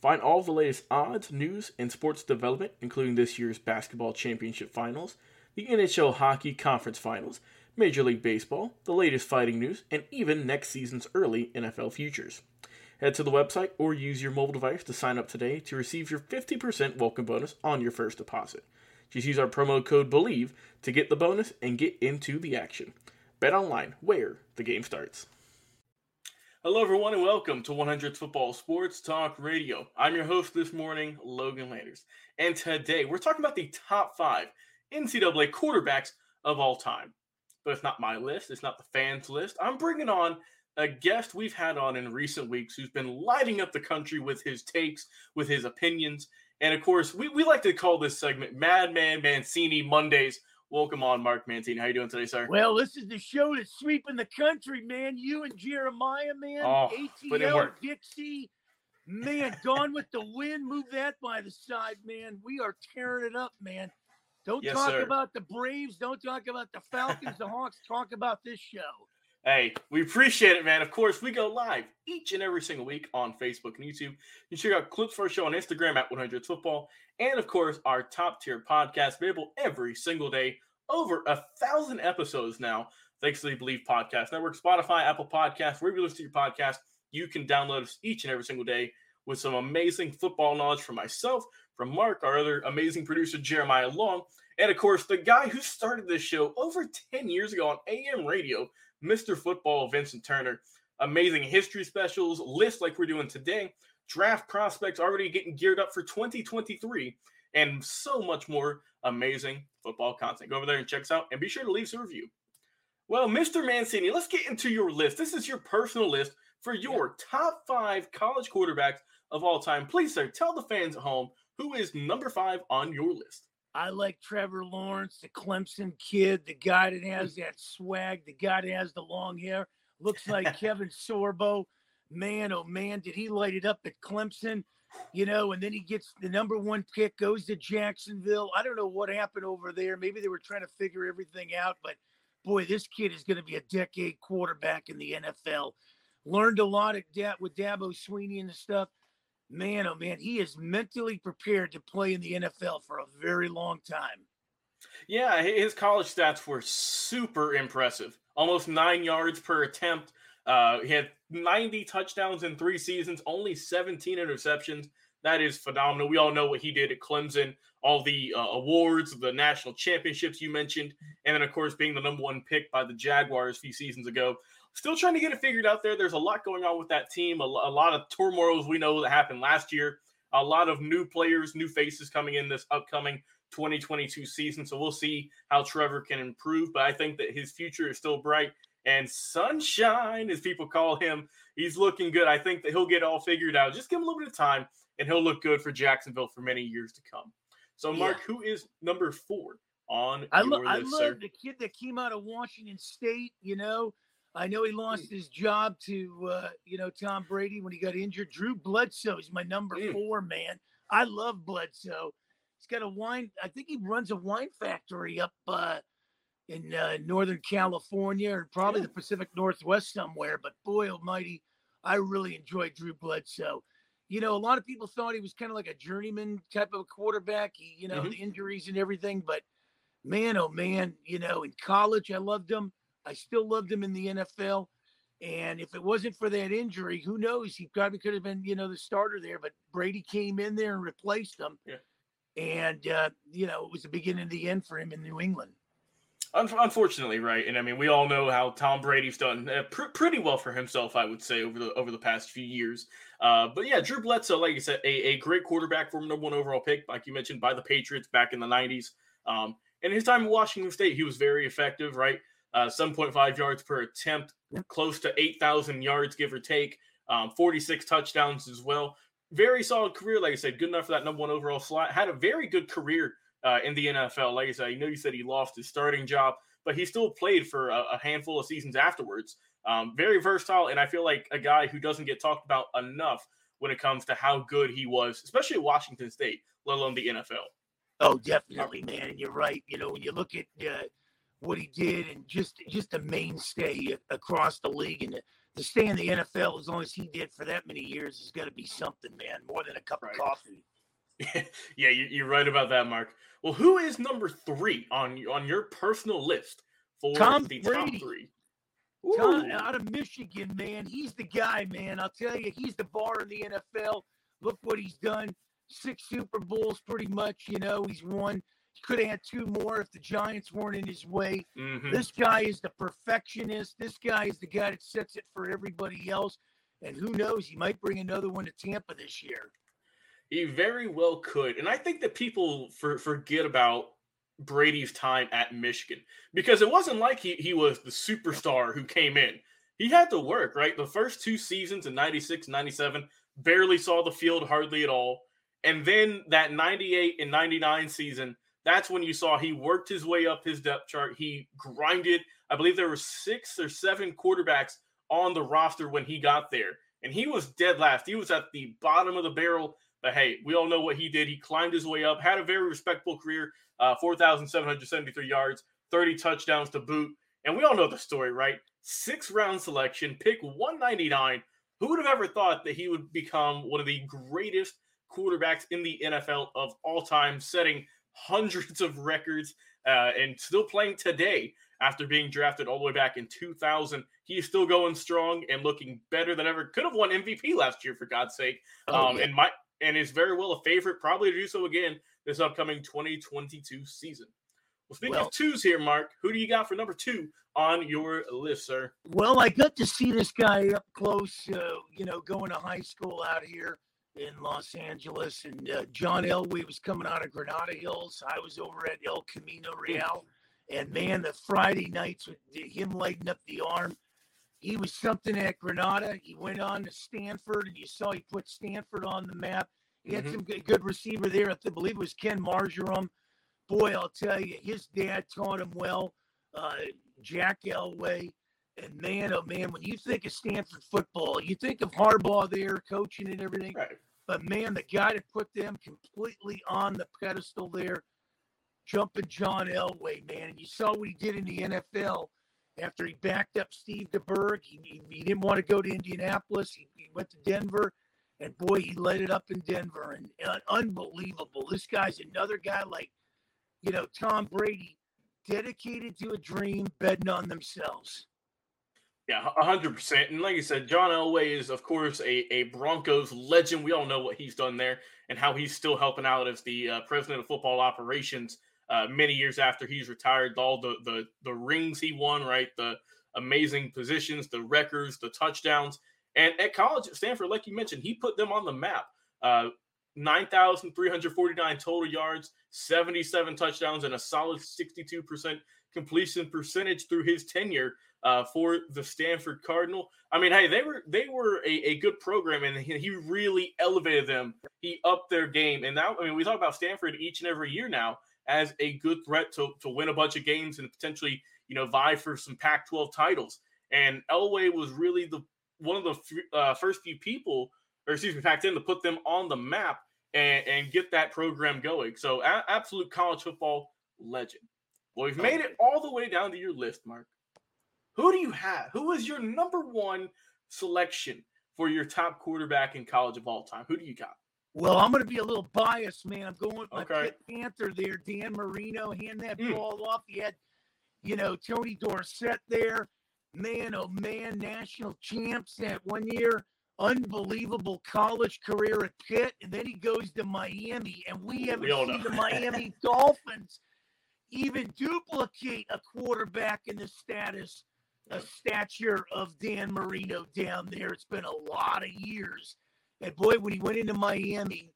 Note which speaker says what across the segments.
Speaker 1: Find all of the latest odds, news, and sports development, including this year's basketball championship finals, the NHL hockey conference finals, Major League Baseball, the latest fighting news, and even next season's early NFL futures. Head to the website or use your mobile device to sign up today to receive your 50% welcome bonus on your first deposit. Just use our promo code BELIEVE to get the bonus and get into the action. Bet online, where the game starts. Hello, everyone, and welcome to 100 Football Sports Talk Radio. I'm your host this morning, Logan Landers. And today we're talking about the top five NCAA quarterbacks of all time. But it's not my list, it's not the fans' list. I'm bringing on a guest we've had on in recent weeks who's been lighting up the country with his takes, with his opinions. And of course, we, we like to call this segment Madman Mancini Mondays Welcome on, Mark Mancini. How you doing today, sir?
Speaker 2: Well, this is the show that's sweeping the country, man. You and Jeremiah, man.
Speaker 1: Oh,
Speaker 2: ATL, Dixie, man. Gone with the wind. Move that by the side, man. We are tearing it up, man. Don't
Speaker 1: Yes,
Speaker 2: talk
Speaker 1: sir.
Speaker 2: about the Braves. Don't talk about the Falcons, the Hawks. Talk about this show.
Speaker 1: Hey, we appreciate it, man. Of course, we go live each and every single week on Facebook and YouTube. You can check out clips for our show on Instagram at 100 Football, and of course, our top tier podcast available every single day. Over a thousand episodes now, thanks to the Believe Podcast Network, Spotify, Apple Podcasts, wherever you listen to your podcast. You can download us each and every single day with some amazing football knowledge from myself, from Mark, our other amazing producer, Jeremiah Long, and of course, the guy who started this show over 10 years ago on AM radio, Mr. Football Vincent Turner. Amazing history specials, lists like we're doing today, draft prospects already getting geared up for 2023, and so much more amazing football content. Go over there and check us out, and be sure to leave us a review. Well, Mr. Mancini, let's get into your list. This is your personal list for your top five college quarterbacks of all time. Please, sir, tell the fans at home who is number five on your list.
Speaker 2: I like Trevor Lawrence, the Clemson kid, the guy that has that swag, the guy that has the long hair. Looks like Kevin Sorbo. Man, oh man, did he light it up at Clemson? You know, and then he gets the number one pick, goes to Jacksonville. I don't know what happened over there. Maybe they were trying to figure everything out, but boy, this kid is going to be a decade quarterback in the NFL. Learned a lot at da- with Dabo Swinney and the stuff. Man, oh man, he is mentally prepared to play in the NFL for a very long time.
Speaker 1: Yeah, his college stats were super impressive. Almost nine yards per attempt. Uh, he had 90 touchdowns in three seasons, only 17 interceptions. That is phenomenal. We all know what he did at Clemson, all the uh, awards, the national championships you mentioned, and then, of course, being the number one pick by the Jaguars a few seasons ago. Still trying to get it figured out there. There's a lot going on with that team, a, a lot of turmoils we know that happened last year, a lot of new players, new faces coming in this upcoming 2022 season. So we'll see how Trevor can improve. But I think that his future is still bright. And Sunshine, as people call him, he's looking good. I think that he'll get all figured out. Just give him a little bit of time, and he'll look good for Jacksonville for many years to come. So, Mark, who is number four on
Speaker 2: I,
Speaker 1: your
Speaker 2: lo- I love the kid that came out of Washington State. You know, I know he lost his job to uh, you know Tom Brady when he got injured. Drew Bledsoe is my number
Speaker 1: Mm.
Speaker 2: four man. I love Bledsoe. He's got a wine. I think he runs a wine factory up uh, in uh, Northern California or probably
Speaker 1: Yeah.
Speaker 2: the Pacific Northwest somewhere. But boy Almighty, I really enjoyed Drew Bledsoe. You know, a lot of people thought he was kind of like a journeyman type of a quarterback. He, you know, mm-hmm. the injuries and everything, but man, oh man, you know, in college I loved him. I still loved him in the NFL. And if it wasn't for that injury, who knows? He probably could have been, you know, the starter there. But Brady came in there and replaced him.
Speaker 1: Yeah.
Speaker 2: And, uh, you know, it was the beginning of the end for him in New England.
Speaker 1: Unfortunately, right, and I mean we all know how Tom Brady's done uh, pr- pretty well for himself, I would say, over the over the past few years. Uh, but yeah, Drew Bledsoe, like you said, a, a great quarterback, for number one overall pick, like you mentioned, by the Patriots back in the '90s. Um, and his time in Washington State, he was very effective, right? Uh, 7.5 yards per attempt, close to 8,000 yards, give or take, um, 46 touchdowns as well. Very solid career, like I said, good enough for that number one overall slot. Had a very good career uh, in the NFL. Like I said, I know you said he lost his starting job, but he still played for a, a handful of seasons afterwards. Um, very versatile, and I feel like a guy who doesn't get talked about enough when it comes to how good he was, especially at Washington State, let alone the NFL.
Speaker 2: Oh, definitely, man. You're right. You know, when you look at uh, what he did and just just a mainstay across the league and to stay in the NFL as long as he did for that many years is going to be something, man. More than a cup right. of coffee.
Speaker 1: yeah, you're right about that, Mark. Well, who is number three on on your personal list for
Speaker 2: Tom
Speaker 1: the
Speaker 2: Brady.
Speaker 1: top three?
Speaker 2: Tom, out of Michigan, man. He's the guy, man. I'll tell you, he's the bar in the NFL. Look what he's done. Six Super Bowls, pretty much. You know, he's won. Could have had two more if the Giants weren't in his way.
Speaker 1: Mm-hmm.
Speaker 2: This guy is the perfectionist. This guy is the guy that sets it for everybody else. And who knows, he might bring another one to Tampa this year.
Speaker 1: He very well could. And I think that people for, forget about Brady's time at Michigan because it wasn't like he, he was the superstar who came in. He had to work, right? The first two seasons in 96, 97, barely saw the field hardly at all. And then that 98 and 99 season, that's when you saw he worked his way up his depth chart. He grinded. I believe there were six or seven quarterbacks on the roster when he got there. And he was dead last. He was at the bottom of the barrel. But hey, we all know what he did. He climbed his way up, had a very respectable career, uh, 4,773 yards, 30 touchdowns to boot. And we all know the story, right? Six round selection, pick 199. Who would have ever thought that he would become one of the greatest quarterbacks in the NFL of all time, setting hundreds of records uh, and still playing today after being drafted all the way back in 2000. He is still going strong and looking better than ever. Could have won MVP last year, for God's sake. Oh, um, yeah. And my and is very well a favorite, probably to do so again this upcoming 2022 season. Well, speaking well, of twos here, Mark, who do you got for number two on your list, sir?
Speaker 2: Well, I got to see this guy up close, uh, you know, going to high school out here in Los Angeles. And uh, John Elway was coming out of Granada Hills. I was over at El Camino Real. And man, the Friday nights with him lighting up the arm, he was something at Granada. He went on to Stanford, and you saw he put Stanford on the map. He had mm-hmm. some good, good receiver there. I believe it was Ken Margerum. Boy, I'll tell you, his dad taught him well. Uh, Jack Elway. And man, oh man, when you think of Stanford football, you think of Harbaugh there coaching and everything.
Speaker 1: Right.
Speaker 2: But man, the guy that put them completely on the pedestal there, jumping John Elway, man. And you saw what he did in the NFL after he backed up Steve DeBerg. He, he, he didn't want to go to Indianapolis. He, he, went to Denver. And boy, he lit it up in Denver. And uh, unbelievable. This guy's another guy like, you know, Tom Brady, dedicated to a dream, betting on themselves.
Speaker 1: Yeah, hundred percent. And like I said, John Elway is, of course, a, a Broncos legend. We all know what he's done there and how he's still helping out as the uh, president of football operations. Uh, many years after he's retired, all the the the rings he won, right? The amazing positions, the records, the touchdowns, and at college at Stanford, like you mentioned, he put them on the map. Uh, 9,349 total yards, 77 touchdowns, and a solid 62% completion percentage through his tenure uh, for the Stanford Cardinal. I mean, hey, they were they were a, a good program, and he, really elevated them. He upped their game, and now I mean, we talk about Stanford each and every year now as a good threat to to win a bunch of games and potentially you know vie for some Pac-12 titles. And Elway was really the one of the uh, first few people, or excuse me, Pac-10 to put them on the map and, and get that program going. So, a- absolute college football legend. Well, we've made it all the way down to your list, Mark. Who do you have? Who is your number one selection for your top quarterback in college of all time. Who do you got?
Speaker 2: Well, I'm going to be a little biased, man. I'm going with my
Speaker 1: Okay.
Speaker 2: Pitt Panther there, Dan Marino. Hand that
Speaker 1: Mm.
Speaker 2: ball off. He had, you know, Tony Dorsett there. Man, oh man, national champs that one year. Unbelievable college career at Pitt. And then he goes to Miami. And we haven't
Speaker 1: We
Speaker 2: seen the Miami Dolphins even duplicate a quarterback in the status, a stature of Dan Marino down there. It's been a lot of years. And boy, when he went into Miami,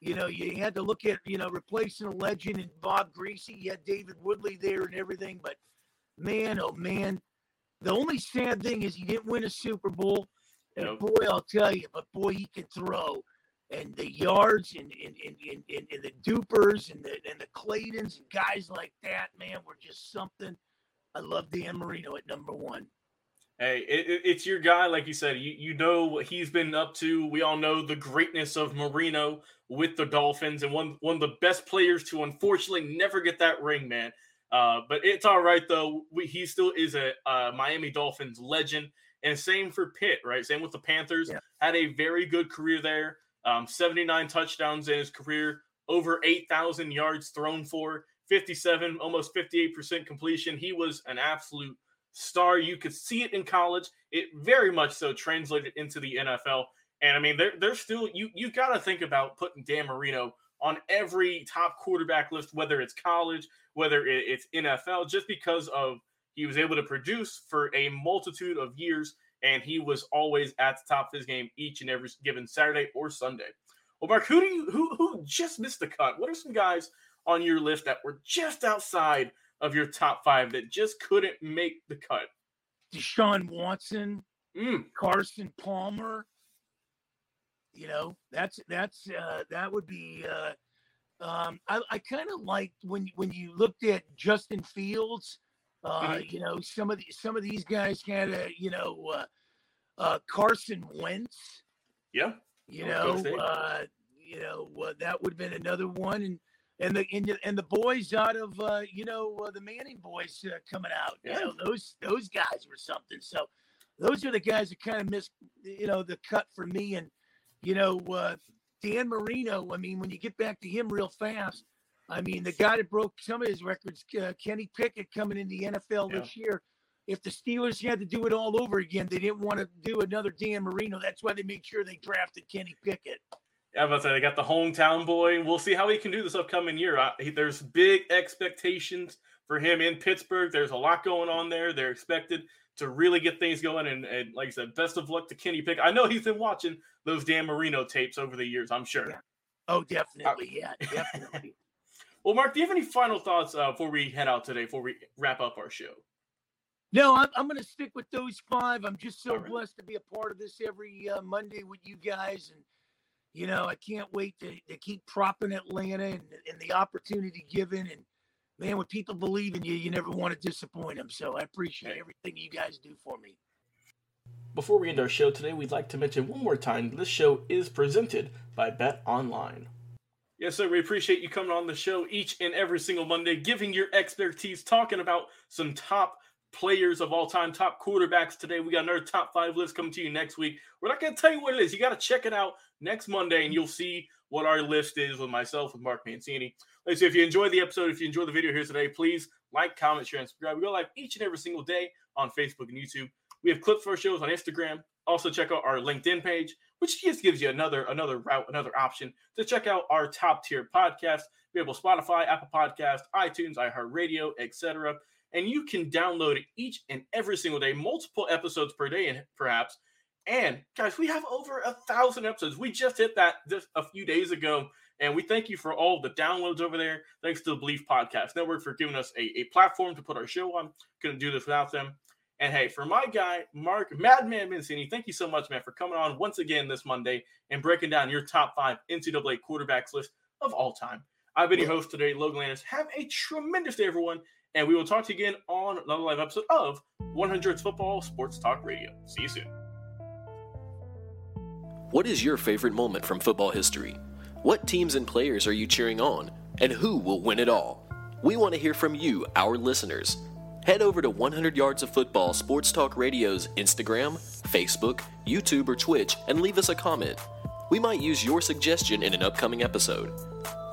Speaker 2: you know, you had to look at, you know, replacing a legend and Bob Griese. You had David Woodley there and everything. But man, oh man, the only sad thing is he didn't win a Super Bowl. And
Speaker 1: Nope.
Speaker 2: boy, I'll tell you, but boy, he can throw. And the yards and, and, and, and, and, and the Dupers and the, and the Claytons and guys like that, man, were just something. I love Dan Marino at number one.
Speaker 1: Hey, it, it- it's your guy, like you said. You you know what he's been up to. We all know the greatness of Marino with the Dolphins, and one one of the best players to unfortunately never get that ring, man. Uh, but it's all right though. We, he still is a uh, Miami Dolphins legend, and same for Pitt, right? Same with the Panthers.
Speaker 2: Yeah.
Speaker 1: Had a very good career there. Um, Seventy nine touchdowns in his career, over eight thousand yards thrown for, fifty seven, almost fifty eight percent completion. He was an absolute star. You could see it in college. It very much so translated into the NFL. And I mean, they're, they're still, you, you got to think about putting Dan Marino on every top quarterback list, whether it's college, whether it- it's NFL, just because of he was able to produce for a multitude of years. And he was always at the top of his game each and every given Saturday or Sunday. Well, Mark, who do you who who just missed the cut? What are some guys on your list that were just outside of your top five that just couldn't make the cut?
Speaker 2: Deshaun Watson,
Speaker 1: Mm,
Speaker 2: Carson Palmer. You know, that's that's uh, that would be. Uh, um, I, I kind of liked when when you looked at Justin Fields. Uh,
Speaker 1: Mhm.
Speaker 2: You know, some of the some of these guys had a you know uh, uh, Carson Wentz.
Speaker 1: yeah.
Speaker 2: You know, uh, you know uh, that would have been another one, and and the and the, and the boys out of uh, you know uh, the Manning boys uh, coming out.
Speaker 1: Yeah.
Speaker 2: You know, those those guys were something. So those are the guys that kind of missed you know the cut for me, and you know uh, Dan Marino. I mean, when you get back to him real fast, I mean the guy that broke some of his records, uh, Kenny Pickett, coming in the NFL
Speaker 1: Yeah.
Speaker 2: this year. If the Steelers had to do it all over again, they didn't want to do another Dan Marino. That's why they made sure they drafted Kenny Pickett.
Speaker 1: I was about to say they got the hometown boy. We'll see how he can do this upcoming year. I, he, there's big expectations for him in Pittsburgh. There's a lot going on there. They're expected to really get things going. And, and like I said, best of luck to Kenny Pick. I know he's been watching those Dan Marino tapes over the years. I'm sure.
Speaker 2: Yeah. Oh, definitely. Yeah, definitely.
Speaker 1: Well, Mark, do you have any final thoughts uh, before we head out today? Before we wrap up our show?
Speaker 2: no, I'm, I'm going to stick with those five. I'm just so
Speaker 1: right.
Speaker 2: blessed to be a part of this every uh, Monday with you guys. And, you know, I can't wait to, to keep propping Atlanta and, and the opportunity given. And, man, when people believe in you, you never want to disappoint them. So I appreciate everything you guys do for me.
Speaker 1: Before we end our show today, we'd like to mention one more time this show is presented by Bet Online. Yes, sir. We appreciate you coming on the show each and every single Monday, giving your expertise, talking about some top players of all time, top quarterbacks today. We got another top five list coming to you next week. We're not going to tell you what it is. You got to check it out next Monday, and you'll see what our list is with myself, with Mark Mancini. I said, if you enjoyed the episode, if you enjoyed the video here today, please like, comment, share, and subscribe. We go live each and every single day on Facebook and YouTube. We have clips for our shows on Instagram. Also, check out our LinkedIn page, which just gives you another another route, another option to check out our top tier podcast. We have Spotify, Apple Podcast, iTunes, iHeartRadio, etc. And you can download it each and every single day, multiple episodes per day, and perhaps. And guys, we have over a thousand episodes. We just hit that just a few days ago. And we thank you for all the downloads over there. Thanks to the Believe Podcast Network for giving us a, a platform to put our show on. Couldn't do this without them. And hey, for my guy, Mark Madman Mancini, thank you so much, man, for coming on once again this Monday and breaking down your top five NCAA quarterbacks list of all time. I've been your host today, Logan Landis. Have a tremendous day, everyone. And we will talk to you again on another live episode of 100 Football Sports Talk Radio. See you soon.
Speaker 3: What is your favorite moment from football history? What teams and players are you cheering on? And who will win it all? We want to hear from you, our listeners. Head over to 100 Yards of Football Sports Talk Radio's Instagram, Facebook, YouTube, or Twitch and leave us a comment. We might use your suggestion in an upcoming episode.